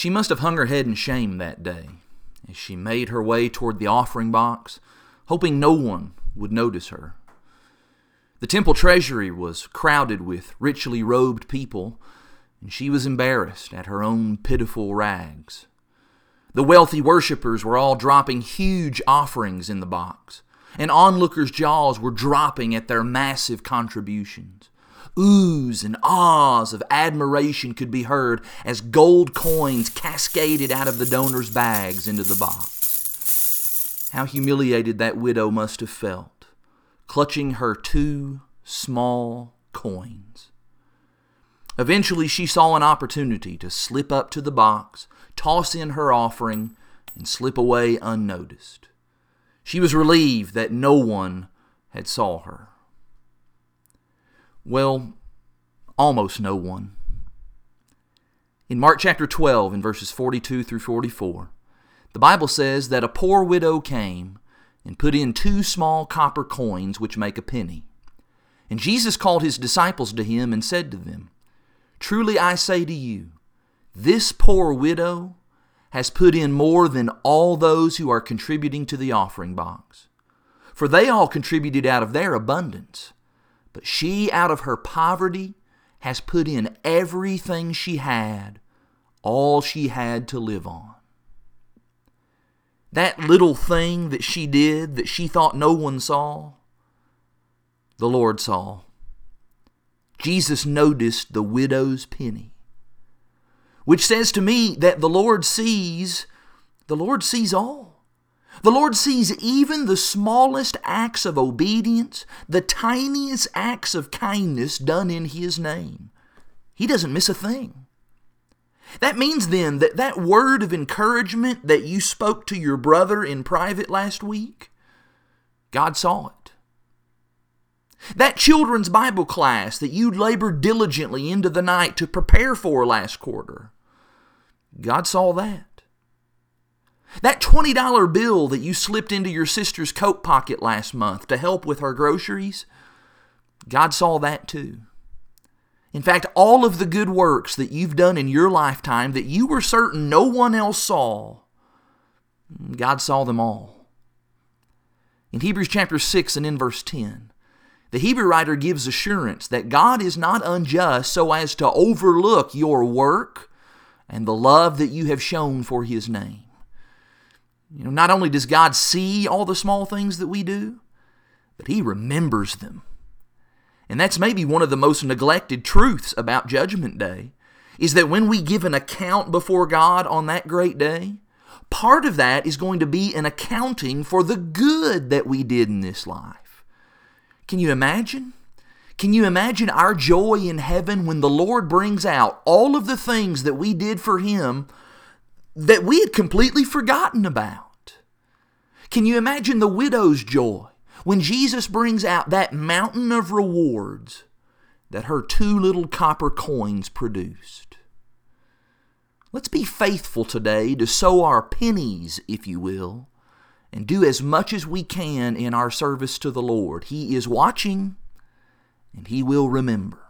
She must have hung her head in shame that day as she made her way toward the offering box, hoping no one would notice her. The temple treasury was crowded with richly robed people, and she was embarrassed at her own pitiful rags. The wealthy worshippers were all dropping huge offerings in the box, and onlookers' jaws were dropping at their massive contributions. Oohs and ahs of admiration could be heard as gold coins cascaded out of the donors' bags into the box. How humiliated that widow must have felt clutching her two small coins. Eventually, she saw an opportunity to slip up to the box, toss in her offering, and slip away unnoticed. She was relieved that no one had saw her. Well, almost no one. In Mark chapter 12, in verses 42 through 44, the Bible says that a poor widow came and put in two small copper coins which make a penny. And Jesus called his disciples to him and said to them, Truly I say to you, this poor widow has put in more than all those who are contributing to the offering box. For they all contributed out of their abundance, but she out of her poverty has put in everything she had, all she had to live on. That little thing that she did that she thought no one saw, the Lord saw. Jesus noticed the widow's penny, which says to me that the Lord sees, the Lord sees all. The Lord sees even the smallest acts of obedience, the tiniest acts of kindness done in His name. He doesn't miss a thing. That means then that that word of encouragement that you spoke to your brother in private last week, God saw it. That children's Bible class that you labored diligently into the night to prepare for last quarter, God saw that. That $20 bill that you slipped into your sister's coat pocket last month to help with her groceries, God saw that too. In fact, all of the good works that you've done in your lifetime that you were certain no one else saw, God saw them all. In Hebrews chapter 6 and in verse 10, the Hebrew writer gives assurance that God is not unjust so as to overlook your work and the love that you have shown for His name. You know, not only does God see all the small things that we do, but He remembers them. And that's maybe one of the most neglected truths about Judgment Day is that when we give an account before God on that great day, part of that is going to be an accounting for the good that we did in this life. Can you imagine? Can you imagine our joy in heaven when the Lord brings out all of the things that we did for Him that we had completely forgotten about? Can you imagine the widow's joy when Jesus brings out that mountain of rewards that her two little copper coins produced. Let's be faithful today to sow our pennies, if you will, and do as much as we can in our service to the Lord. He is watching, and He will remember.